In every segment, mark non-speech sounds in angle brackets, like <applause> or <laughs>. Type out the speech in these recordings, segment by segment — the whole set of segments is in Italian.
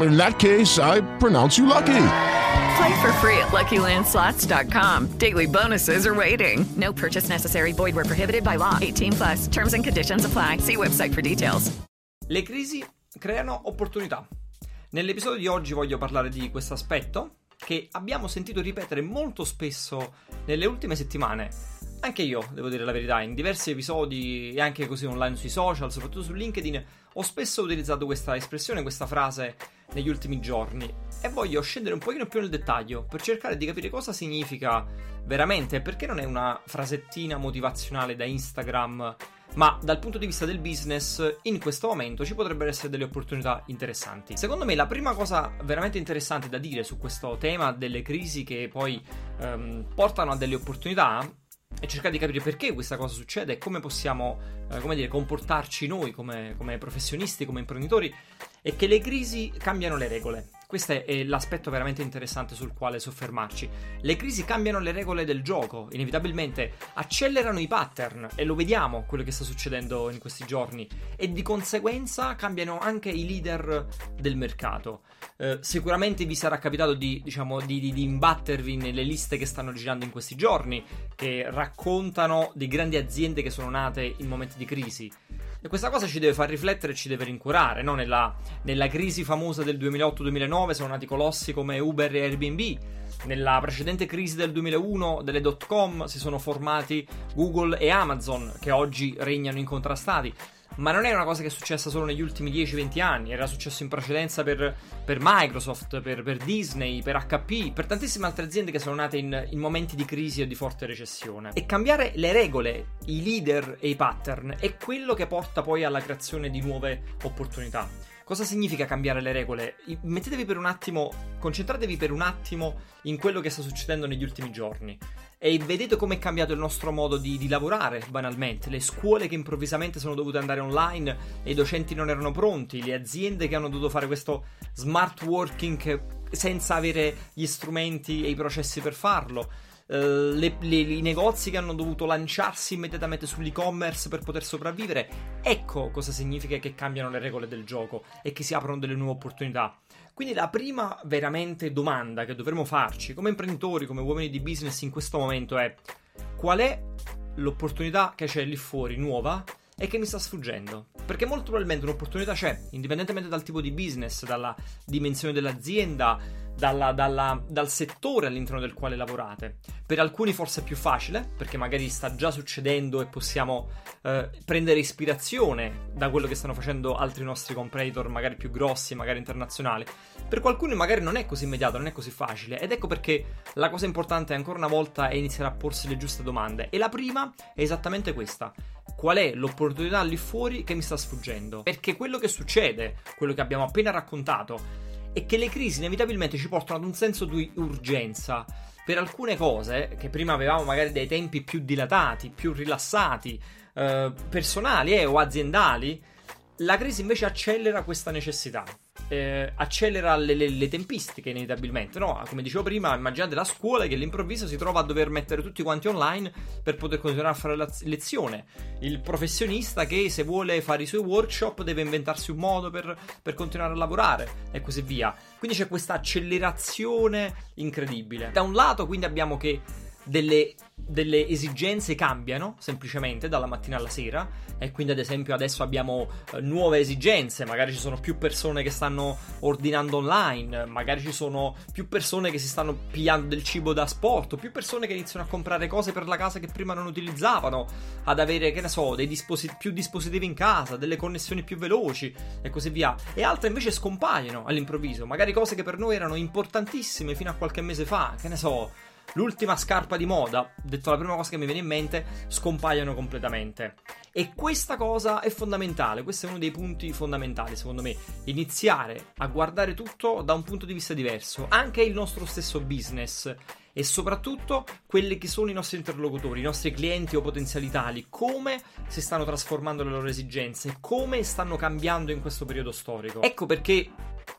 In that case, I pronounce you lucky. Play for free at LuckyLandSlots.com. Daily bonuses are waiting. No purchase necessary. Void where prohibited by law. 18 plus. Terms and conditions apply. See website for details. Le crisi creano opportunità. Nell'episodio di oggi voglio parlare di questo aspetto che abbiamo sentito ripetere molto spesso nelle ultime settimane. Anche io, devo dire la verità, in diversi episodi e anche così online sui social, soprattutto su LinkedIn, ho spesso utilizzato questa espressione, questa frase negli ultimi giorni e voglio scendere un pochino più nel dettaglio per cercare di capire cosa significa veramente e perché non è una frasettina motivazionale da Instagram, ma dal punto di vista del business in questo momento ci potrebbero essere delle opportunità interessanti. Secondo me la prima cosa veramente interessante da dire su questo tema delle crisi che poi ehm, portano a delle opportunità e cercare di capire perché questa cosa succede e come possiamo eh, come dire, comportarci noi come, come professionisti, come imprenditori, è che le crisi cambiano le regole. Questo è l'aspetto veramente interessante sul quale soffermarci. Le crisi cambiano le regole del gioco, inevitabilmente accelerano i pattern e lo vediamo quello che sta succedendo in questi giorni e di conseguenza cambiano anche i leader del mercato. Eh, sicuramente vi sarà capitato di, diciamo, di, di, di imbattervi nelle liste che stanno girando in questi giorni, che raccontano di grandi aziende che sono nate in momenti di crisi. E questa cosa ci deve far riflettere e ci deve rincuorare, no? nella, nella crisi famosa del 2008-2009 sono nati colossi come Uber e Airbnb, nella precedente crisi del 2001 delle dot com si sono formati Google e Amazon che oggi regnano incontrastati. Ma non è una cosa che è successa solo negli ultimi 10-20 anni, era successo in precedenza per, per Microsoft, per, per, Disney, per HP, per tantissime altre aziende che sono nate in, in, momenti di crisi o di forte recessione. E cambiare le regole, i leader e i pattern è quello che porta poi alla creazione di nuove opportunità. Cosa significa cambiare le regole? Mettetevi per un attimo, concentratevi per un attimo in quello che sta succedendo negli ultimi giorni e vedete come è cambiato il nostro modo di, di, lavorare, banalmente. Le scuole che improvvisamente sono dovute andare online e i docenti non erano pronti, le aziende che hanno dovuto fare questo smart working senza avere gli strumenti e i processi per farlo. Uh, le, le, i negozi che hanno dovuto lanciarsi immediatamente sull'e-commerce per poter sopravvivere. Ecco cosa significa che cambiano le regole del gioco e che si aprono delle nuove opportunità. Quindi la prima veramente domanda che dovremmo farci come imprenditori, come uomini di business in questo momento è qual è l'opportunità che c'è lì fuori nuova e che mi sta sfuggendo? Perché molto probabilmente un'opportunità c'è, indipendentemente dal tipo di business, dalla dimensione dell'azienda, dalla, dalla, dal settore all'interno del quale lavorate. Per alcuni forse è più facile, perché magari sta già succedendo e possiamo eh, prendere ispirazione da quello che stanno facendo altri nostri competitor, magari più grossi, magari internazionali. Per qualcuno magari non è così immediato, non è così facile. Ed ecco perché la cosa importante ancora una volta è iniziare a porsi le giuste domande. E la prima è esattamente questa. Qual è l'opportunità lì fuori che mi sta sfuggendo? Perché quello che succede, quello che abbiamo appena raccontato, è che le crisi inevitabilmente ci portano ad un senso di urgenza. Per alcune cose, che prima avevamo magari dei tempi più dilatati, più rilassati, eh, personali eh, o aziendali, la crisi invece accelera questa necessità eh, accelera le, le, le, tempistiche inevitabilmente, no? Come dicevo prima, immaginate la scuola che all'improvviso si trova a dover mettere tutti quanti online per poter continuare a fare la lezione. Il professionista che se vuole fare i suoi workshop deve inventarsi un modo per, per continuare a lavorare e così via. Quindi c'è questa accelerazione incredibile. Da un lato quindi abbiamo che delle, delle esigenze cambiano semplicemente dalla mattina alla sera. E quindi ad esempio adesso abbiamo eh, nuove esigenze, magari ci sono più persone che stanno ordinando online, magari ci sono più persone che si stanno pigliando del cibo da sport, più persone che iniziano a comprare cose per la casa che prima non utilizzavano, ad avere che ne so, dei disposi- più dispositivi in casa, delle connessioni più veloci e così via, e altre invece scompaiono all'improvviso, magari cose che per noi erano importantissime fino a qualche mese fa, che ne so, l'ultima scarpa di moda, detto la prima cosa che mi viene in mente, scompaiono completamente. E questa cosa è fondamentale, questo è uno dei punti fondamentali secondo me, iniziare a guardare tutto da un punto di vista diverso, anche il nostro stesso business e soprattutto quelli che sono i nostri interlocutori, i nostri clienti o potenziali tali, come si stanno trasformando le loro esigenze, come stanno cambiando in questo periodo storico. Ecco perché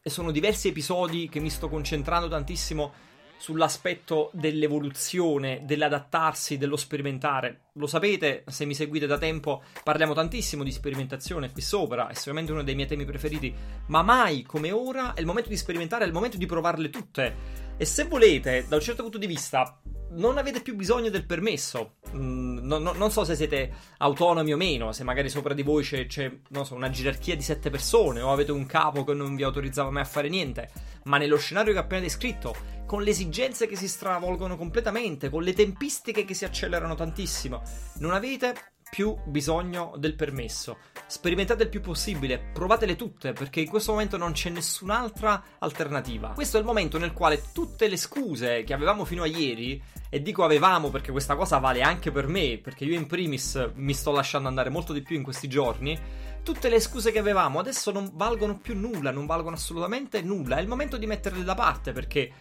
sono diversi episodi che mi sto concentrando tantissimo sull'aspetto dell'evoluzione, dell'adattarsi, dello sperimentare. Lo sapete, se mi seguite da tempo, parliamo tantissimo di sperimentazione qui sopra, è sicuramente uno dei miei temi preferiti, ma mai come ora è il momento di sperimentare, è il momento di provarle tutte. E se volete, da un certo punto di vista, non avete più bisogno del permesso. Mm, no, no, non so se siete autonomi o meno, se magari sopra di voi c'è, c'è so, una gerarchia di sette persone o avete un capo che non vi autorizzava mai a fare niente. Ma nello scenario che ho appena descritto, con le esigenze che si stravolgono completamente, con le tempistiche che si accelerano tantissimo, non avete più bisogno del permesso. Sperimentate il più possibile, provatele tutte, perché in questo momento non c'è nessun'altra alternativa. Questo è il momento nel quale tutte le scuse che avevamo fino a ieri, e dico avevamo perché questa cosa vale anche per me, perché io in primis mi sto lasciando andare molto di più in questi giorni, tutte le scuse che avevamo adesso non valgono più nulla, non valgono assolutamente nulla. È il momento di metterle da parte perché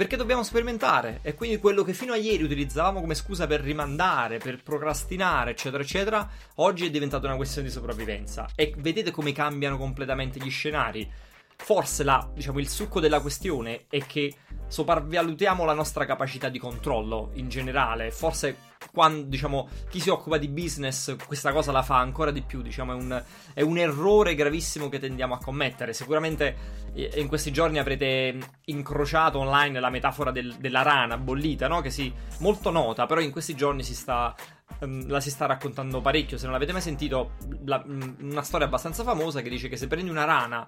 perché dobbiamo sperimentare e quindi quello che fino a ieri utilizzavamo come scusa per rimandare, per procrastinare, eccetera, eccetera, oggi è diventata una questione di sopravvivenza. E vedete come cambiano completamente gli scenari. Forse la, diciamo, il succo della questione è che sopravvalutiamo la nostra capacità di controllo in generale. Forse quando, diciamo, chi si occupa di business questa cosa la fa ancora di più, diciamo, è un, è un errore gravissimo che tendiamo a commettere. Sicuramente eh, in questi giorni avrete incrociato online la metafora del, della rana bollita, no? Che si molto nota, però in questi giorni si sta um, la si sta raccontando parecchio. Se non l'avete mai sentito, la, um, una storia abbastanza famosa che dice che se prendi una rana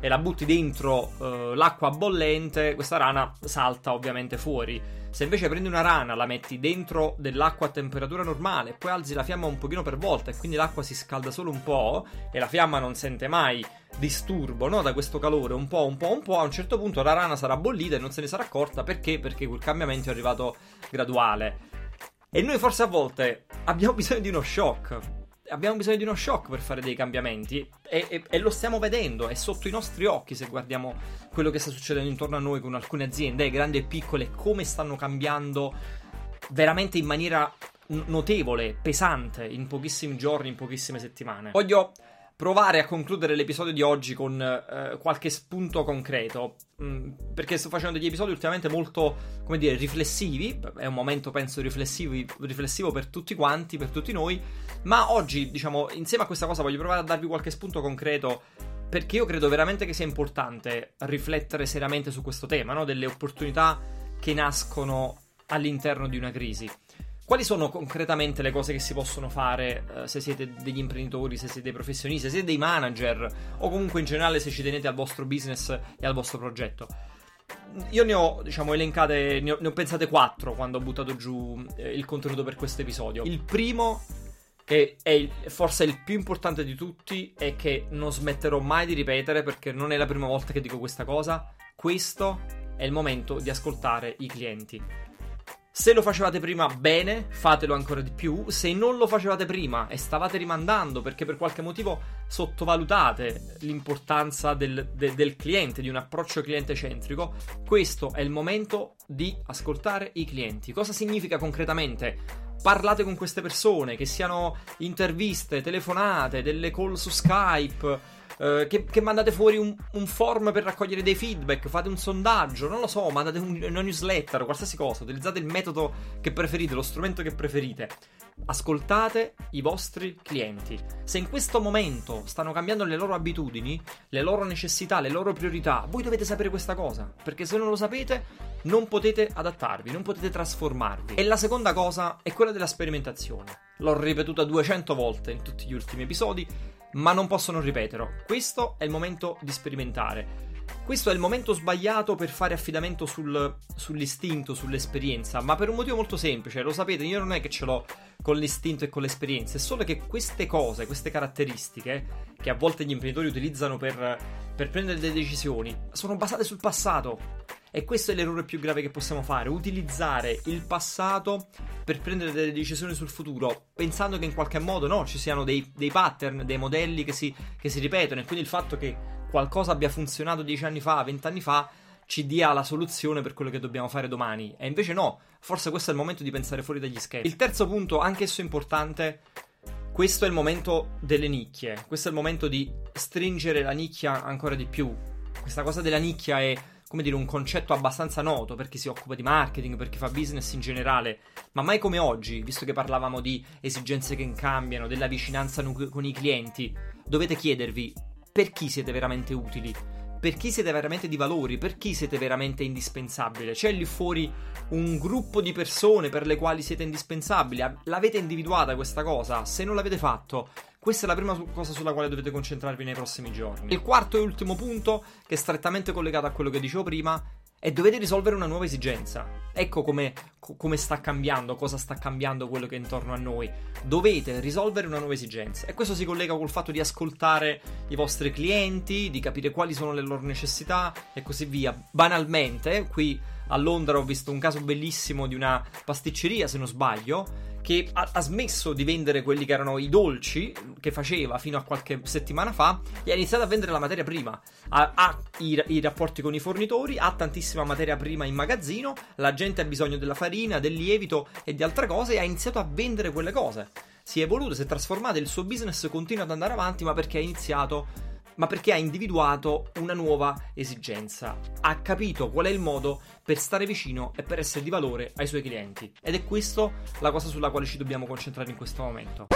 e la butti dentro uh, l'acqua bollente, questa rana salta ovviamente fuori. Se invece prendi una rana, la metti dentro dell'acqua a temperatura normale, poi alzi la fiamma un pochino per volta e quindi l'acqua si scalda solo un po' e la fiamma non sente mai disturbo no? da questo calore, un po', un po', un po', a un certo punto la rana sarà bollita e non se ne sarà accorta perché? Perché quel cambiamento è arrivato graduale. E noi forse a volte abbiamo <laughs> bisogno di uno shock. Abbiamo bisogno di uno shock per fare dei cambiamenti e, e, e, lo stiamo vedendo, è sotto i nostri occhi se guardiamo quello che sta succedendo intorno a noi con alcune aziende, grandi e piccole, come stanno cambiando veramente in maniera notevole, pesante, in pochissimi giorni, in pochissime settimane. Voglio provare a concludere l'episodio di oggi con eh, qualche spunto concreto. Mm, perché sto facendo degli episodi ultimamente molto, come dire, riflessivi. È un momento, penso, riflessivo per tutti quanti, per tutti noi. Ma oggi, diciamo, insieme a questa cosa voglio provare a darvi qualche spunto concreto. Perché io credo veramente che sia importante riflettere seriamente su questo tema, no? Delle opportunità che nascono all'interno di una crisi. Quali sono concretamente le cose che si possono fare eh, se siete degli imprenditori, se siete dei professionisti, se siete dei manager o comunque in generale se ci tenete al vostro business e al vostro progetto? Io ne ho, diciamo, elencate, ne ho, ne ho pensate quattro quando ho buttato giù eh, il contenuto per questo episodio. Il primo, che è il, forse il più importante di tutti, e che non smetterò mai di ripetere perché non è la prima volta che dico questa cosa. Questo è il momento di ascoltare i clienti se lo facevate prima bene, fatelo ancora di più. Se non lo facevate prima e stavate rimandando perché per qualche motivo sottovalutate l'importanza del, de, del cliente, di un approccio cliente centrico, questo è il momento di ascoltare i clienti. Cosa significa concretamente? Parlate con queste persone, che siano interviste, telefonate, delle call su Skype eh, che, che, mandate fuori un, un, form per raccogliere dei feedback, fate un sondaggio, non lo so, mandate un, una newsletter, qualsiasi cosa, utilizzate il metodo che preferite, lo strumento che preferite. Ascoltate i vostri clienti. Se in questo momento stanno cambiando le loro abitudini, le loro necessità, le loro priorità, voi dovete sapere questa cosa, perché se non lo sapete non potete adattarvi, non potete trasformarvi. E la seconda cosa è quella della sperimentazione. L'ho ripetuta 200 volte in tutti gli ultimi episodi, ma non possono ripeterlo. Questo è il momento di sperimentare. Questo è il momento sbagliato per fare affidamento sul, sull'istinto, sull'esperienza, ma per un motivo molto semplice, lo sapete, io non è che ce l'ho con l'istinto e con l'esperienza, è solo che queste cose, queste caratteristiche, che a volte gli imprenditori utilizzano per, per prendere delle decisioni, sono basate sul passato. E questo è l'errore più grave che possiamo fare, utilizzare il passato per prendere delle decisioni sul futuro, pensando che in qualche modo no, ci siano dei, dei pattern, dei modelli che si, che si ripetono e quindi il fatto che qualcosa abbia funzionato dieci anni fa, vent'anni fa, ci dia la soluzione per quello che dobbiamo fare domani. E invece no, forse questo è il momento di pensare fuori dagli schemi. Il terzo punto, anch'esso importante, questo è il momento delle nicchie, questo è il momento di stringere la nicchia ancora di più. Questa cosa della nicchia è come dire, un concetto abbastanza noto per chi si occupa di marketing, per chi fa business in generale, ma mai come oggi, visto che parlavamo di esigenze che cambiano, della vicinanza con i clienti, dovete chiedervi per chi siete veramente utili, per chi siete veramente di valori, per chi siete veramente indispensabile. C'è lì fuori un gruppo di persone per le quali siete indispensabili. L'avete individuata questa cosa? Se non l'avete fatto, questa è la prima cosa sulla quale dovete concentrarvi nei prossimi giorni. Il quarto e ultimo punto, che è strettamente collegato a quello che dicevo prima, è dovete risolvere una nuova esigenza. Ecco come, come, sta cambiando, cosa sta cambiando quello che è intorno a noi. Dovete risolvere una nuova esigenza. E questo si collega col fatto di ascoltare i vostri clienti, di capire quali sono le loro necessità e così via. Banalmente, qui a Londra ho visto un caso bellissimo di una pasticceria, se non sbaglio, che ha, ha, smesso di vendere quelli che erano i dolci che faceva fino a qualche settimana fa e ha iniziato a vendere la materia prima. Ha, ha i, i, rapporti con i fornitori, ha tantissima materia prima in magazzino, la gente ha bisogno della farina, del lievito e di altre cose e ha iniziato a vendere quelle cose. Si è evoluto, si è trasformato, il suo business continua ad andare avanti, ma perché ha iniziato ma perché ha individuato una nuova esigenza. Ha capito qual è il modo per stare vicino e per essere di valore ai suoi clienti. Ed è questo la cosa sulla quale ci dobbiamo concentrare in questo momento.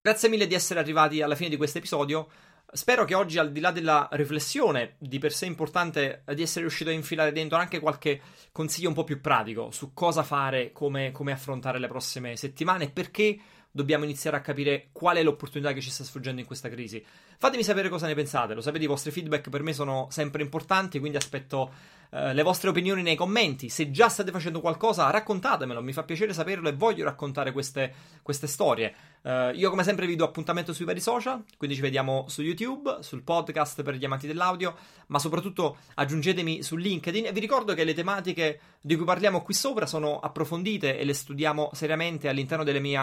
Grazie mille di essere arrivati alla fine di questo episodio. Spero che oggi, al di là della riflessione di per sé importante, di essere riuscito a infilare dentro anche qualche consiglio un po' più pratico su cosa fare, come, come affrontare le prossime settimane e perché dobbiamo iniziare a capire qual è l'opportunità che ci sta sfuggendo in questa crisi. Fatemi sapere cosa ne pensate, lo sapete, i vostri feedback per me sono sempre importanti, quindi aspetto eh, le vostre opinioni nei commenti. Se già state facendo qualcosa, raccontatemelo, mi fa piacere saperlo e voglio raccontare queste, queste storie. Uh, io come sempre vi do appuntamento sui vari social, quindi ci vediamo su YouTube, sul podcast per gli amanti dell'audio, ma soprattutto aggiungetemi su LinkedIn e vi ricordo che le tematiche di cui parliamo qui sopra sono approfondite e le studiamo seriamente all'interno delle mie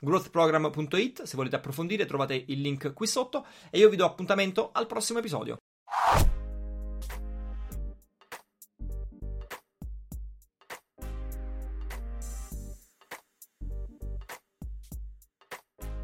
Growthprogram.it, se volete approfondire trovate il link qui sotto e io vi do appuntamento al prossimo episodio.